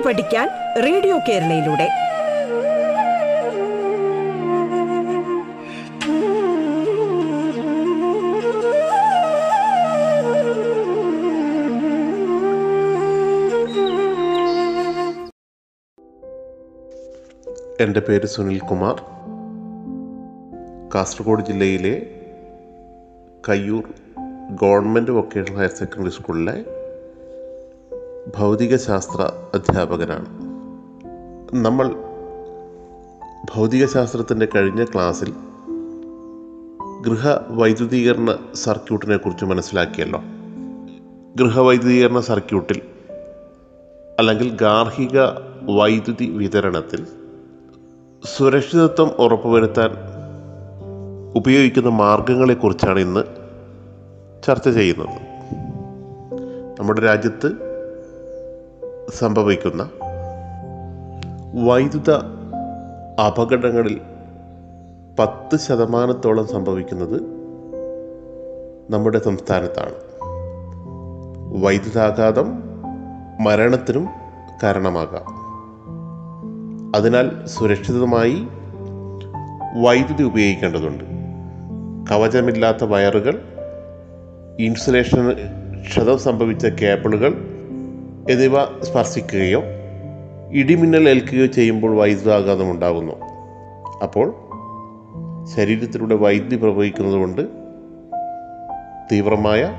കേട്ടു പഠിക്കാൻ റേഡിയോ കേരളയിലൂടെ. എന്റെ പേര് സുനിൽ കുമാർ. കാസർഗോഡ് ജില്ലയിലെ Kayyur government vocational higher secondary സ്കൂളിലെ ഭൗതികശാസ്ത്ര അധ്യാപകനാണ്. നമ്മൾ ഭൗതികശാസ്ത്രത്തിന്റെ കഴിഞ്ഞ ക്ലാസ്സിൽ ഗൃഹവൈദ്യുതീകരണ സർക്യൂട്ടിനെ കുറിച്ച് മനസ്സിലാക്കിയല്ലോ. ഗൃഹവൈദ്യുതീകരണ സർക്യൂട്ടിൽ അല്ലെങ്കിൽ ഗാർഹിക വൈദ്യുതി വിതരണത്തിൽ സുരക്ഷിതത്വം ഉറപ്പുവരുത്താൻ ഉപയോഗിക്കുന്ന മാർഗങ്ങളെക്കുറിച്ചാണ് ഇന്ന് ചർച്ച ചെയ്യുന്നത്. നമ്മുടെ രാജ്യത്ത് സംഭവിക്കുന്ന വൈദ്യുത അപകടങ്ങളിൽ പത്ത് ശതമാനത്തോളം സംഭവിക്കുന്നത് നമ്മുടെ സംസ്ഥാനത്താണ്. വൈദ്യുതാഘാതം മരണത്തിനും കാരണമാകാം. അതിനാൽ സുരക്ഷിതമായി വൈദ്യുതി ഉപയോഗിക്കേണ്ടതുണ്ട്. കവചമില്ലാത്ത വയറുകൾ ഇൻസുലേഷന് ക്ഷതം സംഭവിച്ച കേബിളുകൾ എന്നിവ സ്പർശിക്കുകയോ ഇടിമിന്നൽ ഏൽക്കുകയോ ചെയ്യുമ്പോൾ വൈദ്യുതാഘാതം ഉണ്ടാകുന്നു. അപ്പോൾ ശരീരത്തിലൂടെ വൈദ്യുതി പ്രവഹിക്കുന്നത് കൊണ്ട് തീവ്രമായ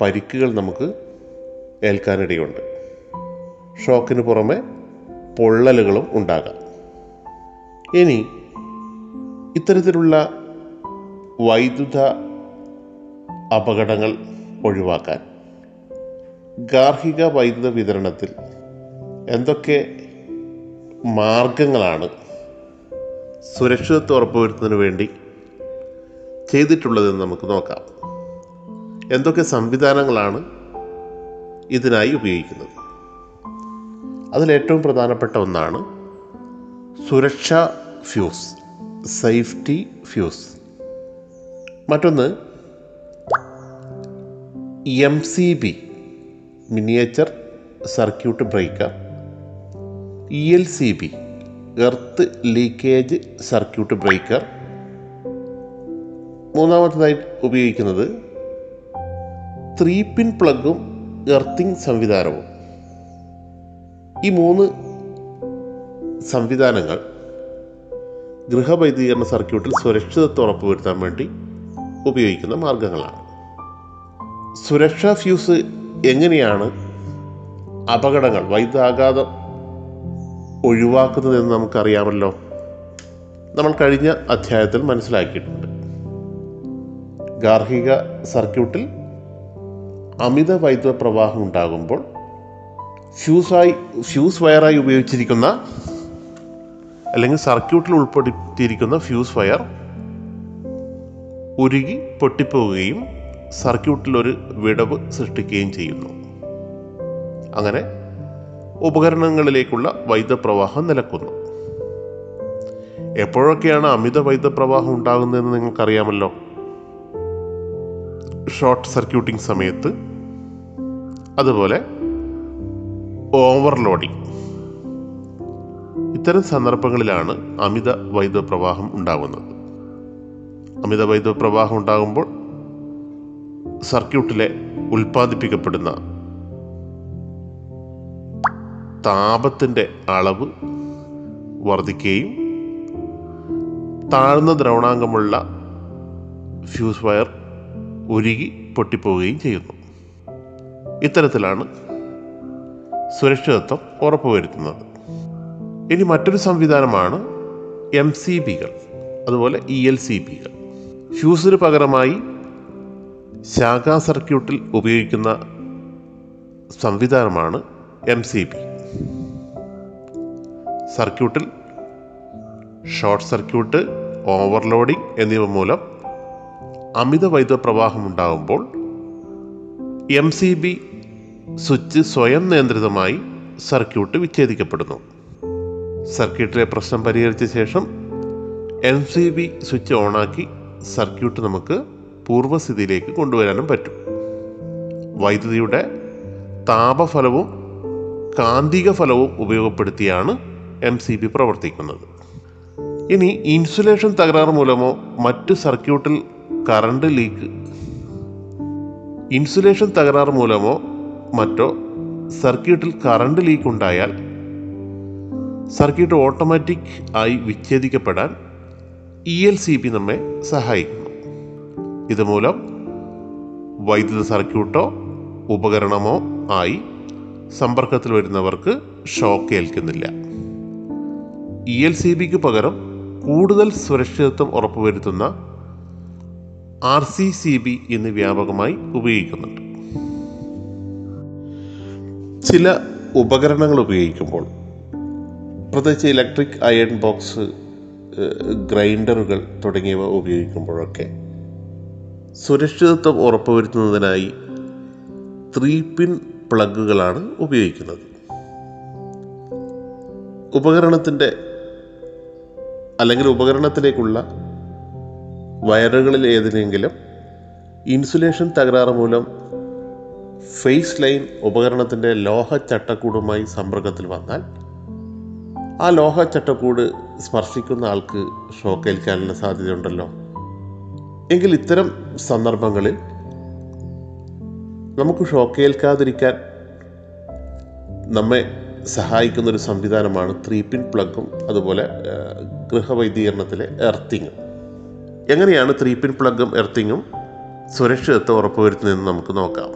പരിക്കുകൾ നമുക്ക് ഏൽക്കാനിടയുണ്ട്. ഷോക്കിന് പുറമെ പൊള്ളലുകളും ഉണ്ടാകാം. ഇനി ഇത്തരത്തിലുള്ള വൈദ്യുത അപകടങ്ങൾ ഒഴിവാക്കാൻ ഗാർഹിക വൈദ്യുത വിതരണത്തിൽ എന്തൊക്കെ മാർഗങ്ങളാണ് സുരക്ഷിതത്വം ഉറപ്പുവരുത്തുന്നതിന് വേണ്ടി ചെയ്തിട്ടുള്ളതെന്ന് നമുക്ക് നോക്കാം. എന്തൊക്കെ സംവിധാനങ്ങളാണ് ഇതിനായി ഉപയോഗിക്കുന്നത്? അതിലേറ്റവും പ്രധാനപ്പെട്ട ഒന്നാണ് സുരക്ഷാ ഫ്യൂസ് സേഫ്റ്റി ഫ്യൂസ്. മറ്റൊന്ന് M C B miniature circuit breaker. E L C B earth leakage circuit breaker. മൂന്നാമത്തതായി ഉപയോഗിക്കുന്നത് ത്രീ പിൻ പ്ലഗും എർത്തിങ് സംവിധാനവും. ഈ മൂന്ന് സംവിധാനങ്ങൾ ഗൃഹവൈദ്യുതീകരണ സർക്യൂട്ടിൽ സുരക്ഷിതത്വം ഉറപ്പുവരുത്താൻ വേണ്ടി ഉപയോഗിക്കുന്ന മാർഗങ്ങളാണ്. സുരക്ഷാ ഫ്യൂസ് എങ്ങനെയാണ് അപകടങ്ങൾ വൈദ്യുതാഘാതം ഒഴിവാക്കുന്നതെന്ന് നമുക്കറിയാമല്ലോ. നമ്മൾ കഴിഞ്ഞ അധ്യായത്തിൽ മനസ്സിലാക്കിയിട്ടുണ്ട്. ഗാർഹിക സർക്യൂട്ടിൽ അമിത വൈദ്യുത പ്രവാഹം ഉണ്ടാകുമ്പോൾ ഫ്യൂസായി ഫ്യൂസ് വയറായി ഉപയോഗിച്ചിരിക്കുന്ന അല്ലെങ്കിൽ സർക്യൂട്ടിൽ ഉൾപ്പെടുത്തിയിരിക്കുന്ന ഫ്യൂസ് വയർ ഉരുകി പൊട്ടിപ്പോവുകയും സർക്യൂട്ടിൽ ഒരു വിടവ് സൃഷ്ടിക്കുകയും ചെയ്യുന്നു. അങ്ങനെ ഉപകരണങ്ങളിലേക്കുള്ള വൈദ്യുത പ്രവാഹം നിലക്കുന്നു. എപ്പോഴൊക്കെയാണ് അമിത വൈദ്യുത പ്രവാഹം ഉണ്ടാകുന്നതെന്ന് നിങ്ങൾക്കറിയാമല്ലോ? ഷോർട്ട് സർക്യൂട്ടിംഗ് സമയത്ത് അതുപോലെ ഓവർലോഡിംഗ്. ഇത്തരം സന്ദർഭങ്ങളിലാണ് അമിത വൈദ്യുത പ്രവാഹം ഉണ്ടാകുന്നത്. അമിത വൈദ്യുത പ്രവാഹം ഉണ്ടാകുമ്പോൾ സർക്യൂട്ടിലെ ഉൽപ്പാദിപ്പിക്കപ്പെടുന്ന താപത്തിന്റെ അളവ് വർദ്ധിക്കുകയും താഴ്ന്ന ദ്രവണാംഗമുള്ള ഫ്യൂസ് വയർ ഉരുകി പൊട്ടിപ്പോവുകയും ചെയ്യുന്നു. ഇത്തരത്തിലാണ് സുരക്ഷിതത്വം ഉറപ്പുവരുത്തുന്നത്. ഇനി മറ്റൊരു സംവിധാനമാണ് എം സി ബികൾ അതുപോലെ ഇ എൽ സി ബികൾ. ഫ്യൂസിന് പകരമായി ശാഖാ സർക്യൂട്ടിൽ ഉപയോഗിക്കുന്ന സംവിധാനമാണ് എം സി ബി സർക്യൂട്ടിൽ ഷോർട്ട് സർക്യൂട്ട് ഓവർലോഡിംഗ് എന്നിവ മൂലം അമിത വൈദ്യുത പ്രവാഹം ഉണ്ടാകുമ്പോൾ എം സി ബി സ്വിച്ച് സ്വയം നിയന്ത്രിതമായി സർക്യൂട്ട് വിച്ഛേദിക്കപ്പെടുന്നു. സർക്യൂട്ടിലെ പ്രശ്നം പരിഹരിച്ച ശേഷം എം സി ബി സ്വിച്ച് ഓണാക്കി സർക്യൂട്ട് നമുക്ക് പൂർവസ്ഥിതിയിലേക്ക് കൊണ്ടുവരാനും പറ്റും. വൈദ്യുതിയുടെ താപഫലവും കാന്തിക ഫലവും ഉപയോഗപ്പെടുത്തിയാണ് എം സി ബി പ്രവർത്തിക്കുന്നത്. ഇനി ഇൻസുലേഷൻ തകരാറ് മൂലമോ മറ്റ് സർക്യൂട്ടിൽ കറണ്ട് ലീക്ക് ഇൻസുലേഷൻ തകരാറ് മൂലമോ മറ്റോ സർക്യൂട്ടിൽ കറണ്ട് ലീക്ക് ഉണ്ടായാൽ സർക്യൂട്ട് ഓട്ടോമാറ്റിക് ആയി വിച്ഛേദിക്കപ്പെടാൻ ഇ എൽ സി ബി നമ്മെ സഹായിക്കുന്നു ഇതുമൂലം വൈദ്യുത സർക്യൂട്ടോ ഉപകരണമോ ആയി സമ്പർക്കത്തിൽ വരുന്നവർക്ക് ഷോക്ക് ഏൽക്കുന്നില്ല. ഇ എൽ സി ബിക്ക് പകരം കൂടുതൽ സുരക്ഷിതത്വം ഉറപ്പുവരുത്തുന്ന ആർ സി സി ബി എന്ന് വ്യാപകമായി ഉപയോഗിക്കുന്നുണ്ട്. ചില ഉപകരണങ്ങൾ ഉപയോഗിക്കുമ്പോൾ പ്രത്യേകിച്ച് ഇലക്ട്രിക് അയൺ ബോക്സ് ഗ്രൈൻഡറുകൾ തുടങ്ങിയവ ഉപയോഗിക്കുമ്പോഴൊക്കെ സുരക്ഷിതത്വം ഉറപ്പുവരുത്തുന്നതിനായി ത്രീ പിൻ പ്ലഗുകളാണ് ഉപയോഗിക്കുന്നത്. ഉപകരണത്തിന്റെ അല്ലെങ്കിൽ ഉപകരണത്തിലേക്കുള്ള വയറുകളിൽ ഏതിനെങ്കിലും ഇൻസുലേഷൻ തകരാറ് മൂലം ഫേസ് ലൈൻ ഉപകരണത്തിന്റെ ലോഹ ചട്ടക്കൂടുമായി സമ്പർക്കത്തിൽ വന്നാൽ ആ ലോഹ ചട്ടക്കൂട് സ്പർശിക്കുന്ന ആൾക്ക് ഷോക്കേൽക്കാനുള്ള സാധ്യതയുണ്ടല്ലോ. എങ്കിൽ ഇത്തരം സന്ദർഭങ്ങളിൽ നമുക്ക് ഷോക്കേൽക്കാതിരിക്കാൻ നമ്മെ സഹായിക്കുന്ന ഒരു സംവിധാനമാണ് ത്രീ പിൻ പ്ലഗും അതുപോലെ ഗൃഹവൈദീകരണത്തിലെ എർത്തിങ്ങും എങ്ങനെയാണ് ത്രീ പിൻ പ്ലഗും എർത്തിങ്ങും സുരക്ഷിതത്വം ഉറപ്പുവരുത്തുന്നതെന്ന് നമുക്ക് നോക്കാം.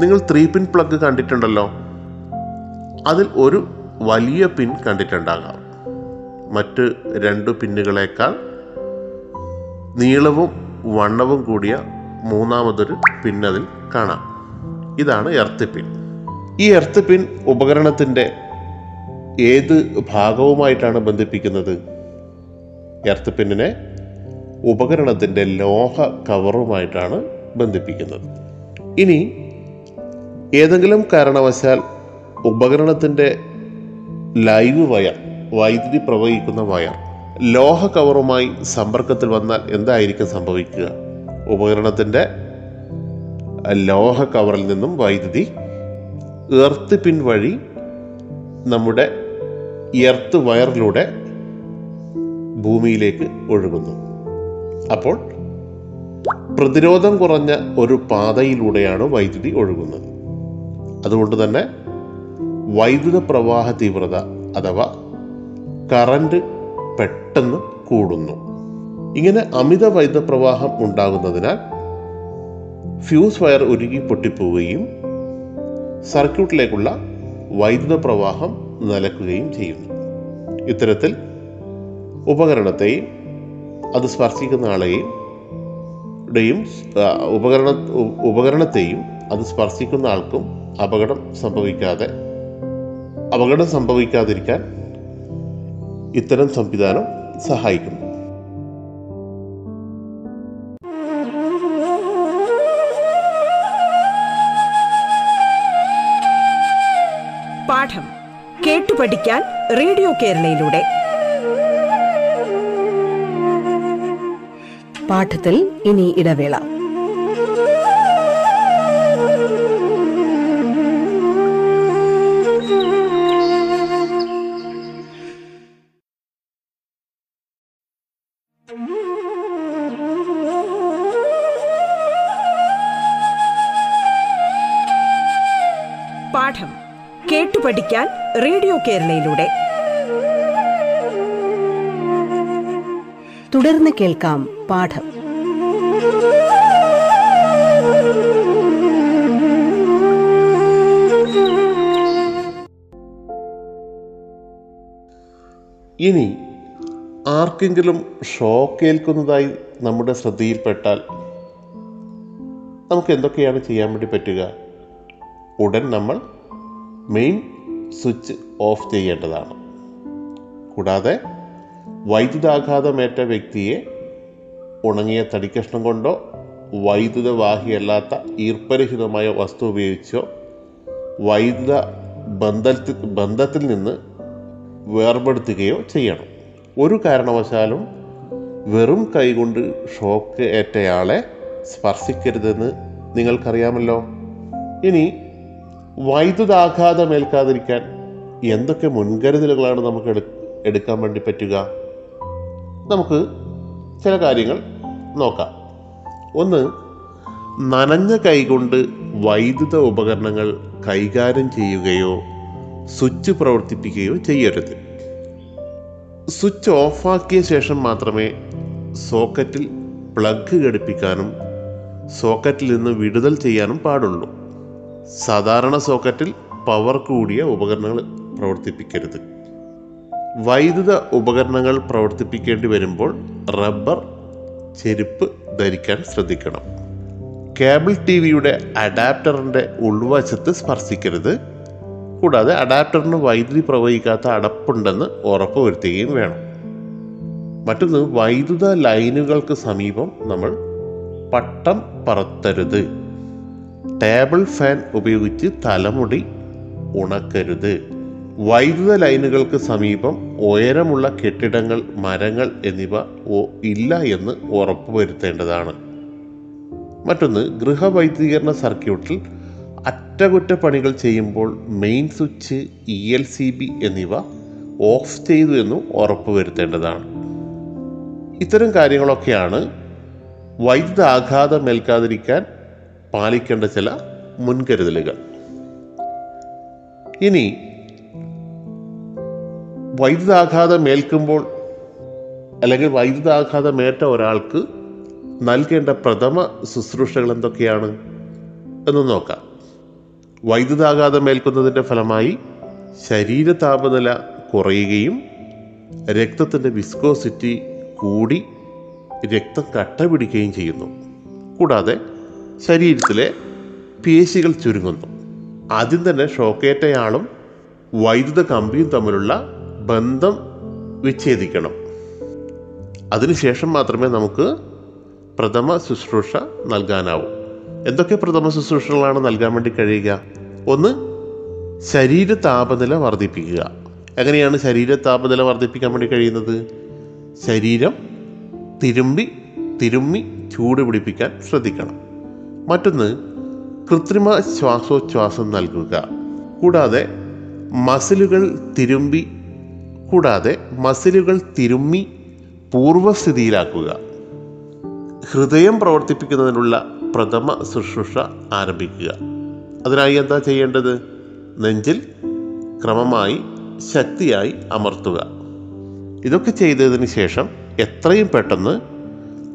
നിങ്ങൾ ത്രീ പിൻ പ്ലഗ് കണ്ടിട്ടുണ്ടല്ലോ? അതിൽ ഒരു വലിയ പിൻ കണ്ടിട്ടുണ്ടാകാം. മറ്റ് രണ്ട് പിന്നുകളേക്കാൾ നീളവും വണ്ണവും കൂടിയ മൂന്നാമതൊരു പിൻ അതിൽ കാണാം. ഇതാണ് എർത്ത് പിൻ ഈ എർത്ത് പിൻ ഉപകരണത്തിന്റെ ഏത് ഭാഗവുമായിട്ടാണ് ബന്ധിപ്പിക്കുന്നത്? എർത്ത് പിന്നിനെ ഉപകരണത്തിന്റെ ലോഹ കവറുമായിട്ടാണ് ബന്ധിപ്പിക്കുന്നത്. ഇനി ഏതെങ്കിലും കാരണവശാൽ ഉപകരണത്തിന്റെ ലൈവ് വയർ വൈദ്യുതി പ്രവഹിക്കുന്ന വയർ ലോഹ കവറുമായി സമ്പർക്കത്തിൽ വന്നാൽ എന്തായിരിക്കും സംഭവിക്കുക? ഉപകരണത്തിന്റെ ലോഹ കവറിൽ നിന്നും വൈദ്യുതി എർത്ത് പിൻ വഴി നമ്മുടെ എർത്ത് വയറിലൂടെ ഭൂമിയിലേക്ക് ഒഴുകുന്നു. അപ്പോൾ പ്രതിരോധം കുറഞ്ഞ ഒരു പാതയിലൂടെയാണ് വൈദ്യുതി ഒഴുകുന്നത്. അതുകൊണ്ട് തന്നെ വൈദ്യുത പ്രവാഹ തീവ്രത അഥവാ കറണ്ട് പെട്ടെന്ന് കൂടുന്നു. ഇങ്ങനെ അമിത വൈദ്യുത പ്രവാഹം ഉണ്ടാകുന്നതിനാൽ ഫ്യൂസ് വയർ ഉരുകി പൊട്ടിപ്പോവുകയും സർക്യൂട്ടിലേക്കുള്ള വൈദ്യുത പ്രവാഹം നിലക്കുകയും ചെയ്യുന്നു. ഇത്തരത്തിൽ ഉപകരണത്തെയും അത് സ്പർശിക്കുന്ന ആളെയും ഉപകരണ ഉപകരണത്തെയും അത് സ്പർശിക്കുന്ന ആൾക്കും അപകടം സംഭവിക്കാതെ അപകടം സംഭവിക്കാതിരിക്കാൻ ഇത്തരം സംവിധാനം സഹായിക്കുന്നു. പാഠം കേട്ടു പഠിക്കാൻ റേഡിയോ കേരളയിലൂടെ. പാഠത്തിൽ ഇനി ഇടവേള. കേരളയിലൂടെ. തുടർന്ന് കേൾക്കാം പാഠം. ഇനി ആർക്കെങ്കിലും ഷോക്ക് ഏൽക്കുന്നതായി നമ്മുടെ ശ്രദ്ധയിൽപ്പെട്ടാൽ നമുക്ക് എന്തൊക്കെയാണ് ചെയ്യാൻ വേണ്ടി പറ്റുക? ഉടൻ നമ്മൾ മെയിൻ സ്വിച്ച് ഓഫ് ചെയ്യേണ്ടതാണ്. കൂടാതെ വൈദ്യുതാഘാതമേറ്റ വ്യക്തിയെ ഉണങ്ങിയ തടിക്കഷ്ണം കൊണ്ടോ വൈദ്യുതവാഹിയല്ലാത്ത ഈർപ്പരഹിതമായ വസ്തു ഉപയോഗിച്ചോ വൈദ്യുത ബന്ധത്തിൽ ബന്ധത്തിൽ നിന്ന് വേർപെടുത്തുകയോ ചെയ്യണം. ഒരു കാരണവശാലും വെറും കൈകൊണ്ട് ഷോക്ക് ഏറ്റയാളെ സ്പർശിക്കരുതെന്ന് നിങ്ങൾക്കറിയാമല്ലോ. ഇനി വൈദ്യുതാഘാതം ഏൽക്കാതിരിക്കാൻ എന്തൊക്കെ മുൻകരുതലുകളാണ് നമുക്ക് എടു എടുക്കാൻ വേണ്ടി പറ്റുക? നമുക്ക് ചില കാര്യങ്ങൾ നോക്കാം. ഒന്ന് നനഞ്ഞ കൈകൊണ്ട് വൈദ്യുത ഉപകരണങ്ങൾ കൈകാര്യം ചെയ്യുകയോ സ്വിച്ച് പ്രവർത്തിപ്പിക്കുകയോ ചെയ്യരുത്. സ്വിച്ച് ഓഫാക്കിയ ശേഷം മാത്രമേ സോക്കറ്റിൽ പ്ലഗ് ഘടിപ്പിക്കാനും സോക്കറ്റിൽ നിന്ന് വിടുതൽ ചെയ്യാനും പാടുള്ളൂ. സാധാരണ സോക്കറ്റിൽ പവർ കൂടിയ ഉപകരണങ്ങൾ പ്രവർത്തിപ്പിക്കരുത്. വൈദ്യുത ഉപകരണങ്ങൾ പ്രവർത്തിപ്പിക്കേണ്ടി വരുമ്പോൾ റബ്ബർ ചെരുപ്പ് ധരിക്കാൻ ശ്രദ്ധിക്കണം. കേബിൾ ടി വിയുടെ അഡാപ്റ്ററിന്റെ ഉൾവശത്ത് സ്പർശിക്കരുത്. കൂടാതെ അഡാപ്റ്ററിന് വൈദ്യുതി പ്രവഹിക്കാത്ത അടപ്പുണ്ടെന്ന് ഉറപ്പുവരുത്തുകയും വേണം. മറ്റൊന്ന് വൈദ്യുത ലൈനുകൾക്ക് സമീപം നമ്മൾ പട്ടം പറത്തരുത്. ടേബിൾ ഫാൻ ഉപയോഗിച്ച് തലമുടി ഉണക്കരുത്. വൈദ്യുത ലൈനുകൾക്ക് സമീപം ഉയരമുള്ള കെട്ടിടങ്ങൾ മരങ്ങൾ എന്നിവ ഇല്ല എന്ന് ഉറപ്പുവരുത്തേണ്ടതാണ്. മറ്റൊന്ന് ഗൃഹവൈദ്യുതീകരണ സർക്യൂട്ടിൽ അറ്റകുറ്റപ്പണികൾ ചെയ്യുമ്പോൾ main switch E L C B എന്നിവ ഓഫ് ചെയ്തു എന്നും ഉറപ്പുവരുത്തേണ്ടതാണ്. ഇത്തരം കാര്യങ്ങളൊക്കെയാണ് വൈദ്യുത ആഘാതം ഏൽക്കാതിരിക്കാൻ പാലിക്കേണ്ട ചില മുൻകരുതലുകൾ. ഇനി വൈദ്യുതാഘാതം ഏൽക്കുമ്പോൾ അല്ലെങ്കിൽ വൈദ്യുതാഘാതമേറ്റ ഒരാൾക്ക് നൽകേണ്ട പ്രഥമ ശുശ്രൂഷകൾ എന്തൊക്കെയാണ് എന്ന് നോക്കാം. വൈദ്യുതാഘാതം ഏൽക്കുന്നതിന്റെ ഫലമായി ശരീര താപനില കുറയുകയും രക്തത്തിന്റെ വിസ്കോസിറ്റി കൂടി രക്തം കട്ട പിടിക്കുകയും ചെയ്യുന്നു. കൂടാതെ ശരീരത്തിലെ പേശികൾ ചുരുങ്ങുന്നു. ആദ്യം തന്നെ ഷോക്കേറ്റയാളും വൈദ്യുത കമ്പിയും തമ്മിലുള്ള ബന്ധം വിച്ഛേദിക്കണം. അതിനുശേഷം മാത്രമേ നമുക്ക് പ്രഥമ ശുശ്രൂഷ നൽകാനാവൂ. എന്തൊക്കെ പ്രഥമ ശുശ്രൂഷകളാണ് നൽകാൻ വേണ്ടി കഴിയുക? ഒന്ന് ശരീര താപനില വർദ്ധിപ്പിക്കുക. എങ്ങനെയാണ് ശരീര താപനില വർദ്ധിപ്പിക്കാൻ വേണ്ടി കഴിയുന്നത്? ശരീരം തിരുമ്പി തിരുമ്മി ചൂട് പിടിപ്പിക്കാൻ ശ്രദ്ധിക്കണം. മറ്റൊന്ന് കൃത്രിമ ശ്വാസോച്ഛ്വാസം നൽകുക. കൂടാതെ മസിലുകൾ തിരുമ്പി കൂടാതെ മസിലുകൾ തിരുമ്മി പൂർവസ്ഥിതിയിലാക്കുക ഹൃദയം പ്രവർത്തിപ്പിക്കുന്നതിനുള്ള പ്രഥമ ശുശ്രൂഷ ആരംഭിക്കുക. അതിനായി എന്താ ചെയ്യേണ്ടത്? നെഞ്ചിൽ ക്രമമായി ശക്തിയായി അമർത്തുക. ഇതൊക്കെ ചെയ്തതിന് ശേഷം എത്രയും പെട്ടെന്ന്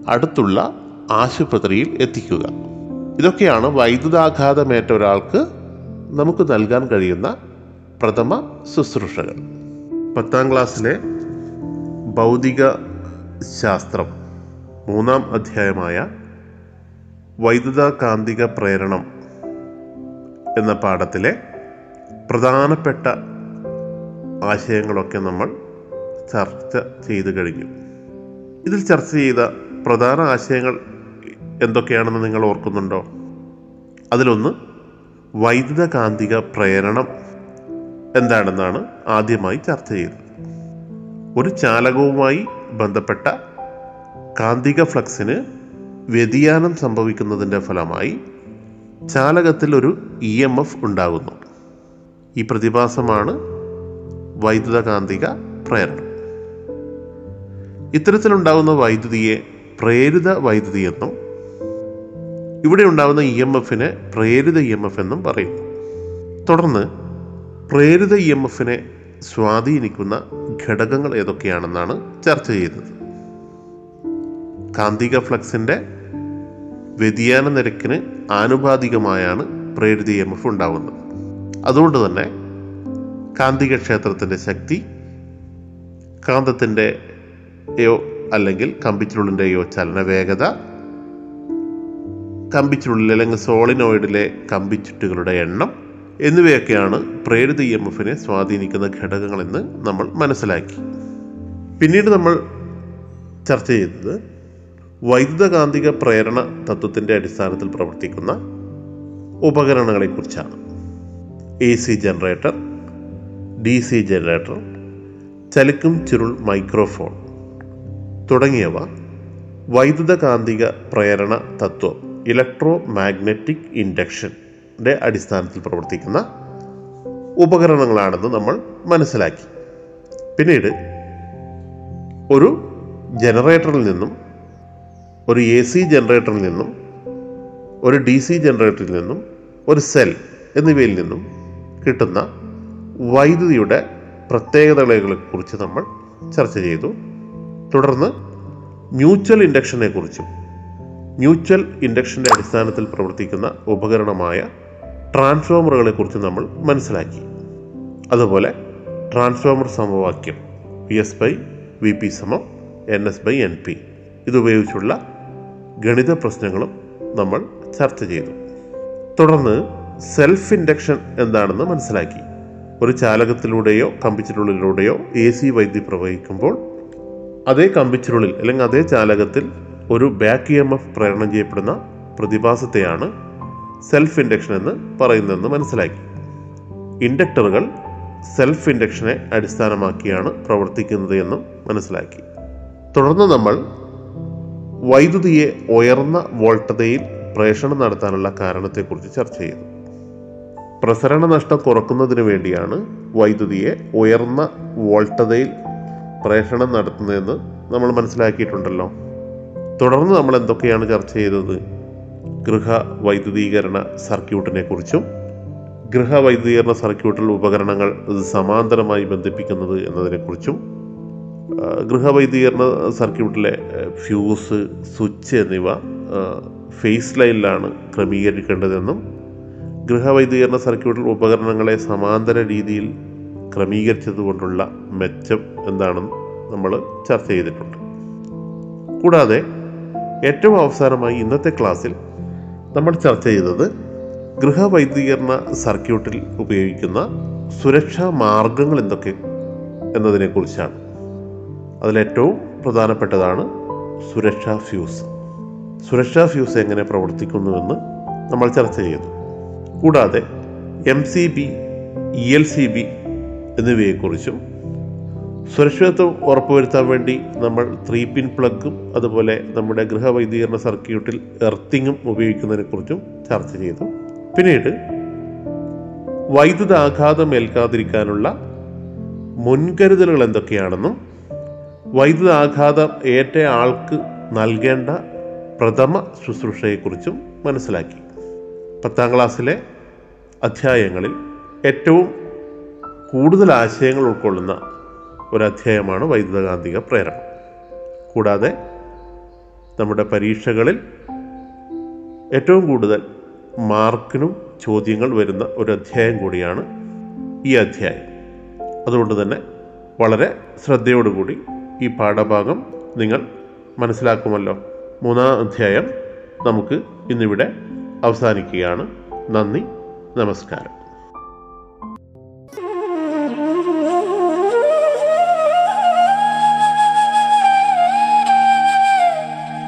അടുത്തുള്ള ആശുപത്രിയിൽ എത്തിക്കുക. ഇതൊക്കെയാണ് വൈദ്യുതാഘാതമേറ്റ ഒരാൾക്ക് നമുക്ക് നൽകാൻ കഴിയുന്ന പ്രഥമ ശുശ്രൂഷകൾ. പത്താം ക്ലാസ്സിലെ ഭൗതിക ശാസ്ത്രം മൂന്നാം അധ്യായമായ വൈദ്യുത കാന്തിക പ്രേരണം എന്ന പാഠത്തിലെ പ്രധാനപ്പെട്ട ആശയങ്ങളൊക്കെ നമ്മൾ ചർച്ച ചെയ്തു കഴിഞ്ഞു. ഇതിൽ ചർച്ച ചെയ്ത പ്രധാന ആശയങ്ങൾ എന്തൊക്കെയാണെന്ന് നിങ്ങൾ ഓർക്കുന്നുണ്ടോ? അതിലൊന്ന് വൈദ്യുതകാന്തിക പ്രേരണം എന്താണെന്നാണ് ആദ്യമായി ചർച്ച ചെയ്തത്. ഒരു ചാലകവുമായി ബന്ധപ്പെട്ട കാന്തിക ഫ്ലക്സിന് വ്യതിയാനം സംഭവിക്കുന്നതിന്റെ ഫലമായി ചാലകത്തിൽ ഒരു ഇ എം എഫ് ഉണ്ടാകുന്നു. ഈ പ്രതിഭാസമാണ് വൈദ്യുതകാന്തിക പ്രേരണം. ഇത്തരത്തിലുണ്ടാകുന്ന വൈദ്യുതിയെ പ്രേരിത വൈദ്യുതി എന്നും ഇവിടെ ഉണ്ടാകുന്ന ഇ എം എഫിനെ പ്രേരിത ഇ എം എഫ് എന്നും പറയുന്നു തുടർന്ന് പ്രേരിത ഇ എം എഫിനെ സ്വാധീനിക്കുന്ന ഘടകങ്ങൾ ഏതൊക്കെയാണെന്നാണ് ചർച്ച ചെയ്തത്. കാന്തിക ഫ്ലക്സിന്റെ വ്യതിയാന നിരക്കിന് ആനുപാതികമായാണ് പ്രേരിത ഇ എം എഫ് ഉണ്ടാകുന്നത് അതുകൊണ്ട് തന്നെ കാന്തിക ക്ഷേത്രത്തിന്റെ ശക്തി കാന്തത്തിന്റെയോ അല്ലെങ്കിൽ കമ്പിച്ചുള്ളിന്റെയോ ചലന വേഗത കമ്പിച്ചുരുളിൽ അല്ലെങ്കിൽ സോളിനോയിഡിലെ കമ്പിച്ചുട്ടുകളുടെ എണ്ണം എന്നിവയൊക്കെയാണ് പ്രേരിത ഇ എം എഫിനെ സ്വാധീനിക്കുന്ന ഘടകങ്ങളെന്ന് നമ്മൾ മനസ്സിലാക്കി. പിന്നീട് നമ്മൾ ചർച്ച ചെയ്തത് വൈദ്യുതകാന്തിക പ്രേരണ തത്വത്തിന്റെ അടിസ്ഥാനത്തിൽ പ്രവർത്തിക്കുന്ന ഉപകരണങ്ങളെക്കുറിച്ചാണ്. A C generator D C generator ചലിക്കും ചുരുൾ മൈക്രോഫോൺ തുടങ്ങിയവ വൈദ്യുതകാന്തിക പ്രേരണ തത്വം ഇലക്ട്രോ മാഗ്നറ്റിക് ഇൻഡക്ഷൻ ഇൻഡക്ഷന്റെ അടിസ്ഥാനത്തിൽ പ്രവർത്തിക്കുന്ന ഉപകരണങ്ങളാണെന്ന് നമ്മൾ മനസ്സിലാക്കി. പിന്നീട് ഒരു ജനറേറ്ററിൽ നിന്നും ഒരു എ സി ജനറേറ്ററിൽ നിന്നും ഒരു ഡി സി ജനറേറ്ററിൽ നിന്നും ഒരു സെൽ എന്നിവയിൽ നിന്നും കിട്ടുന്ന വൈദ്യുതിയുടെ പ്രത്യേകതകളെക്കുറിച്ച് നമ്മൾ ചർച്ച ചെയ്തു. തുടർന്ന് മ്യൂച്വൽ ഇൻഡക്ഷനെ കുറിച്ചും മ്യൂച്വൽ ഇൻഡക്ഷന്റെ അടിസ്ഥാനത്തിൽ പ്രവർത്തിക്കുന്ന ഉപകരണമായ ട്രാൻസ്ഫോമറുകളെ കുറിച്ച് നമ്മൾ മനസ്സിലാക്കി. അതുപോലെ ട്രാൻസ്ഫോമർ സമവാക്യം P S by V P സമം N S by N P ഇതുപയോഗിച്ചുള്ള ഗണിത പ്രശ്നങ്ങളും നമ്മൾ ചർച്ച ചെയ്തു. തുടർന്ന് സെൽഫ് ഇൻഡക്ഷൻ എന്താണെന്ന് മനസ്സിലാക്കി. ഒരു ചാലകത്തിലൂടെയോ കമ്പിച്ചിരുള്ളിലൂടെയോ എ സി വൈദ്യുതി പ്രവഹിക്കുമ്പോൾ അതേ കമ്പിച്ചിരുളിൽ അല്ലെങ്കിൽ അതേ ചാലകത്തിൽ ഒരു ബാക്ക് ഇ എം എഫ് പ്രേരണം ചെയ്യപ്പെടുന്ന പ്രതിഭാസത്തെയാണ് സെൽഫ് ഇൻഡക്ഷൻ എന്ന് പറയുന്നതെന്ന് മനസ്സിലാക്കി. ഇൻഡക്ടറുകൾ സെൽഫ് ഇൻഡക്ഷനെ അടിസ്ഥാനമാക്കിയാണ് പ്രവർത്തിക്കുന്നത് എന്നും മനസ്സിലാക്കി. തുടർന്ന് നമ്മൾ വൈദ്യുതിയെ ഉയർന്ന വോൾട്ടതയിൽ പ്രേഷണം നടത്താനുള്ള കാരണത്തെക്കുറിച്ച് ചർച്ച ചെയ്തു. പ്രസരണ നഷ്ടം കുറക്കുന്നതിന് വേണ്ടിയാണ് വൈദ്യുതിയെ ഉയർന്ന വോൾട്ടതയിൽ പ്രേഷണം നടത്തുന്നതെന്ന് നമ്മൾ മനസ്സിലാക്കിയിട്ടുണ്ടല്ലോ. തുടർന്ന് നമ്മൾ എന്തൊക്കെയാണ് ചർച്ച ചെയ്തത്? ഗൃഹ വൈദ്യുതീകരണ സർക്യൂട്ടിനെ കുറിച്ചും ഗൃഹ വൈദ്യുതീകരണ സർക്യൂട്ടിൽ ഉപകരണങ്ങൾ സമാന്തരമായി ബന്ധിപ്പിക്കുന്നത് എന്നതിനെക്കുറിച്ചും ഗൃഹ വൈദ്യുതീകരണ സർക്യൂട്ടിലെ ഫ്യൂസ് സ്വിച്ച് എന്നിവ ഫേസ് ലൈനിലാണ് ക്രമീകരിക്കേണ്ടതെന്നും ഗൃഹ വൈദ്യുതീകരണ സർക്യൂട്ടിൽ ഉപകരണങ്ങളെ സമാന്തര രീതിയിൽ ക്രമീകരിച്ചതുകൊണ്ടുള്ള മെച്ചം എന്താണെന്ന് നമ്മൾ ചർച്ച ചെയ്തിട്ടുണ്ട്. കൂടാതെ ഏറ്റവും അവസാനമായി ഇന്നത്തെ ക്ലാസ്സിൽ നമ്മൾ ചർച്ച ചെയ്തത് ഗൃഹവൈദ്യീകരണ സർക്യൂട്ടിൽ ഉപയോഗിക്കുന്ന സുരക്ഷാ മാർഗങ്ങൾ എന്തൊക്കെ എന്നതിനെക്കുറിച്ചാണ്. അതിലേറ്റവും പ്രധാനപ്പെട്ടതാണ് സുരക്ഷാ ഫ്യൂസ്. സുരക്ഷാ ഫ്യൂസ് എങ്ങനെ പ്രവർത്തിക്കുന്നുവെന്ന് നമ്മൾ ചർച്ച ചെയ്തു. കൂടാതെ M C B E L C B എന്നിവയെക്കുറിച്ചും സുരക്ഷിതത്വം ഉറപ്പുവരുത്താൻ വേണ്ടി നമ്മൾ ത്രീ പിൻ പ്ലഗും അതുപോലെ നമ്മുടെ ഗൃഹവൈദീകരണ സർക്യൂട്ടിൽ എർത്തിങ്ങും ഉപയോഗിക്കുന്നതിനെക്കുറിച്ചും ചർച്ച ചെയ്തു. പിന്നീട് വൈദ്യുത ആഘാതം ഏൽക്കാതിരിക്കാനുള്ള മുൻകരുതലുകൾ എന്തൊക്കെയാണെന്നും വൈദ്യുത ആഘാതം ഏറ്റ ആൾക്ക് നൽകേണ്ട പ്രഥമ ശുശ്രൂഷയെക്കുറിച്ചും മനസ്സിലാക്കി. പത്താം ക്ലാസ്സിലെ അധ്യായങ്ങളിൽ ഏറ്റവും കൂടുതൽ ആശയങ്ങൾ ഉൾക്കൊള്ളുന്ന ഒരു അധ്യായമാണ് വൈദ്യുതകാന്തിക പ്രേരണം. കൂടാതെ നമ്മുടെ പരീക്ഷകളിൽ ഏറ്റവും കൂടുതൽ മാർക്കിനും ചോദ്യങ്ങൾ വരുന്ന ഒരു അധ്യായം കൂടിയാണ് ഈ അധ്യായം. അതുകൊണ്ട് തന്നെ വളരെ ശ്രദ്ധയോടുകൂടി ഈ പാഠഭാഗം നിങ്ങൾ മനസ്സിലാക്കുമല്ലോ. മൂന്നാം അധ്യായം നമുക്ക് ഇന്നിവിടെ അവസാനിക്കുകയാണ്. നന്ദി നമസ്കാരം.